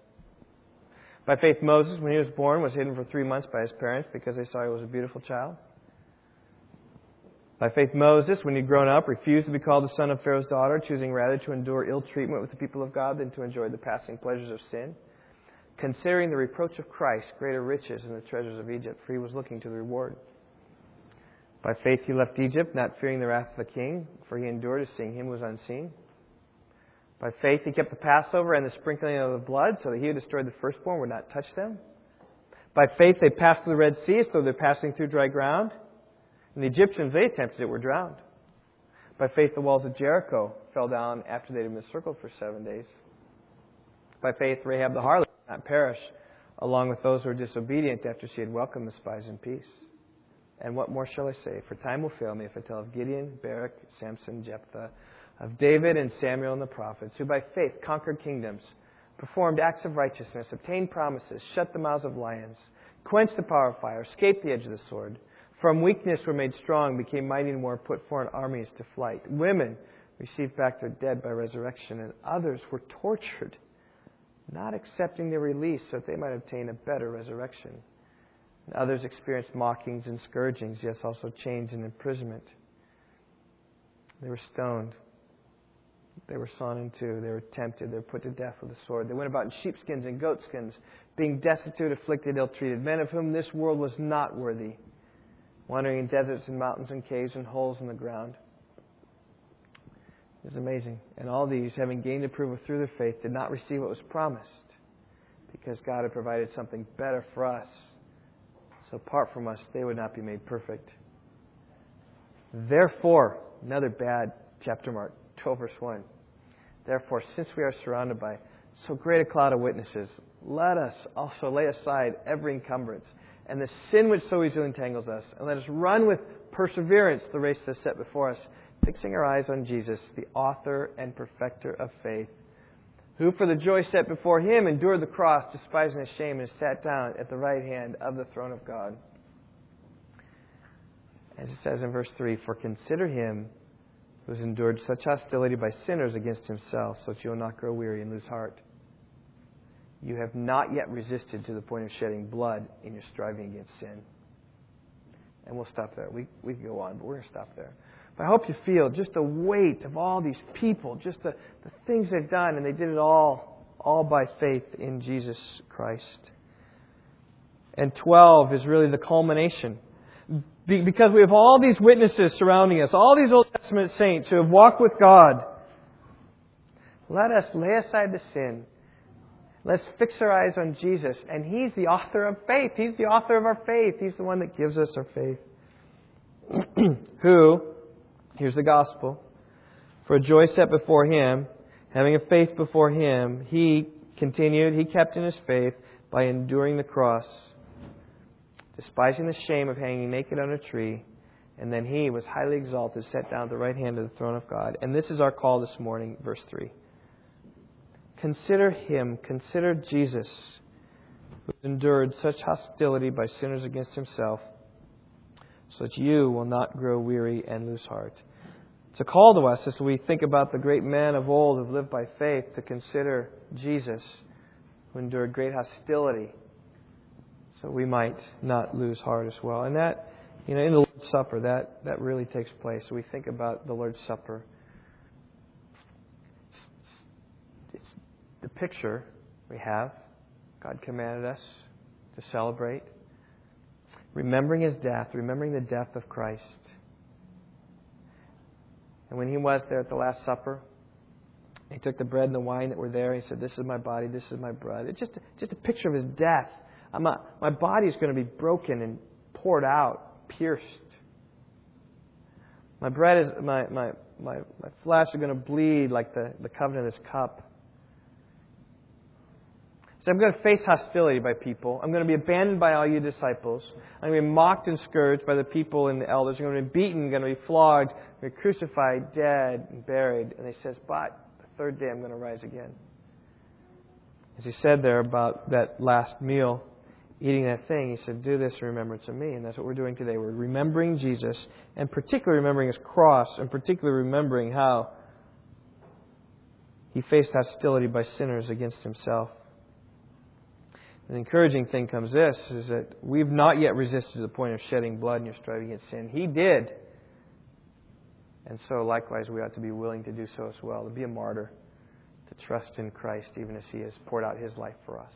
By faith, Moses, when he was born, was hidden for three months by his parents because they saw he was a beautiful child. By faith, Moses, when he'd grown up, refused to be called the son of Pharaoh's daughter, choosing rather to endure ill treatment with the people of God than to enjoy the passing pleasures of sin, considering the reproach of Christ greater riches than the treasures of Egypt, for he was looking to the reward. By faith, he left Egypt, not fearing the wrath of the king, for he endured as seeing him was unseen. By faith, he kept the Passover and the sprinkling of the blood, so that he who destroyed the firstborn would not touch them. By faith, they passed through the Red Sea, so they're passing through dry ground. And the Egyptians, they attempted it, were drowned. By faith, the walls of Jericho fell down after they had been circled for seven days. By faith, Rahab the harlot did not perish, along with those who were disobedient after she had welcomed the spies in peace. And what more shall I say? For time will fail me if I tell of Gideon, Barak, Samson, Jephthah, of David and Samuel and the prophets, who by faith conquered kingdoms, performed acts of righteousness, obtained promises, shut the mouths of lions, quenched the power of fire, escaped the edge of the sword. From weakness were made strong, became mighty in war, put foreign armies to flight. Women received back their dead by resurrection, and others were tortured, not accepting their release so that they might obtain a better resurrection. Others experienced mockings and scourgings, yes, also chains and imprisonment. They were stoned. They were sawn in two. They were tempted. They were put to death with a sword. They went about in sheepskins and goatskins, being destitute, afflicted, ill treated, men of whom this world was not worthy, wandering in deserts and mountains and caves and holes in the ground. It's amazing. And all these, having gained approval through their faith, did not receive what was promised because God had provided something better for us. So apart from us, they would not be made perfect. Therefore, another bad chapter mark, 12 verse 1. Therefore, since we are surrounded by so great a cloud of witnesses, let us also lay aside every encumbrance and the sin which so easily entangles us, and let us run with perseverance the race that's set before us, fixing our eyes on Jesus, the author and perfecter of faith, who for the joy set before him endured the cross, despising the shame, and sat down at the right hand of the throne of God. As it says in verse 3 For consider him who has endured such hostility by sinners against himself, so that you will not grow weary and lose heart. You have not yet resisted to the point of shedding blood in your striving against sin. And we'll stop there. We, we can go on, but we're going to stop there. But I hope you feel just the weight of all these people, just the, the things they've done, and they did it all, all by faith in Jesus Christ. And 12 is really the culmination. Because we have all these witnesses surrounding us, all these Old Testament saints who have walked with God. Let us lay aside the sin. Let's fix our eyes on Jesus. And He's the author of faith. He's the author of our faith. He's the one that gives us our faith. who, here's the gospel, for a joy set before Him, having a faith before Him, He continued, He kept in His faith by enduring the cross despising the shame of hanging naked on a tree. And then he was highly exalted, set down at the right hand of the throne of God. And this is our call this morning, verse 3. Consider him, consider Jesus, who endured such hostility by sinners against himself, so that you will not grow weary and lose heart. It's a call to us as we think about the great men of old who've lived by faith to consider Jesus, who endured great hostility so we might not lose heart as well. And that, you know, in the Lord's Supper, that, that really takes place. We think about the Lord's Supper. It's, the picture we have. God commanded us to celebrate. Remembering his death, remembering the death of Christ. And when he was there at the Last Supper, he took the bread and the wine that were there. And he said, This is my body, this is my blood. It's just a, just a picture of his death not, my body is going to be broken and poured out, pierced. My bread is my my my, my flesh is going to bleed like the, the covenant of cup. So I'm going to face hostility by people. I'm going to be abandoned by all you disciples. I'm going to be mocked and scourged by the people and the elders. I'm going to be beaten, I'm going to be flogged, I'm going to be crucified, dead, and buried. And he says, but the third day I'm going to rise again. As he said there about that last meal, eating that thing, he said, Do this in remembrance of me. And that's what we're doing today. We're remembering Jesus, and particularly remembering his cross, and particularly remembering how he faced hostility by sinners against himself. An encouraging thing comes this is that we've not yet resisted to the point of shedding blood in your striving against sin. He did. And so likewise we ought to be willing to do so as well, to be a martyr, to trust in Christ even as he has poured out his life for us.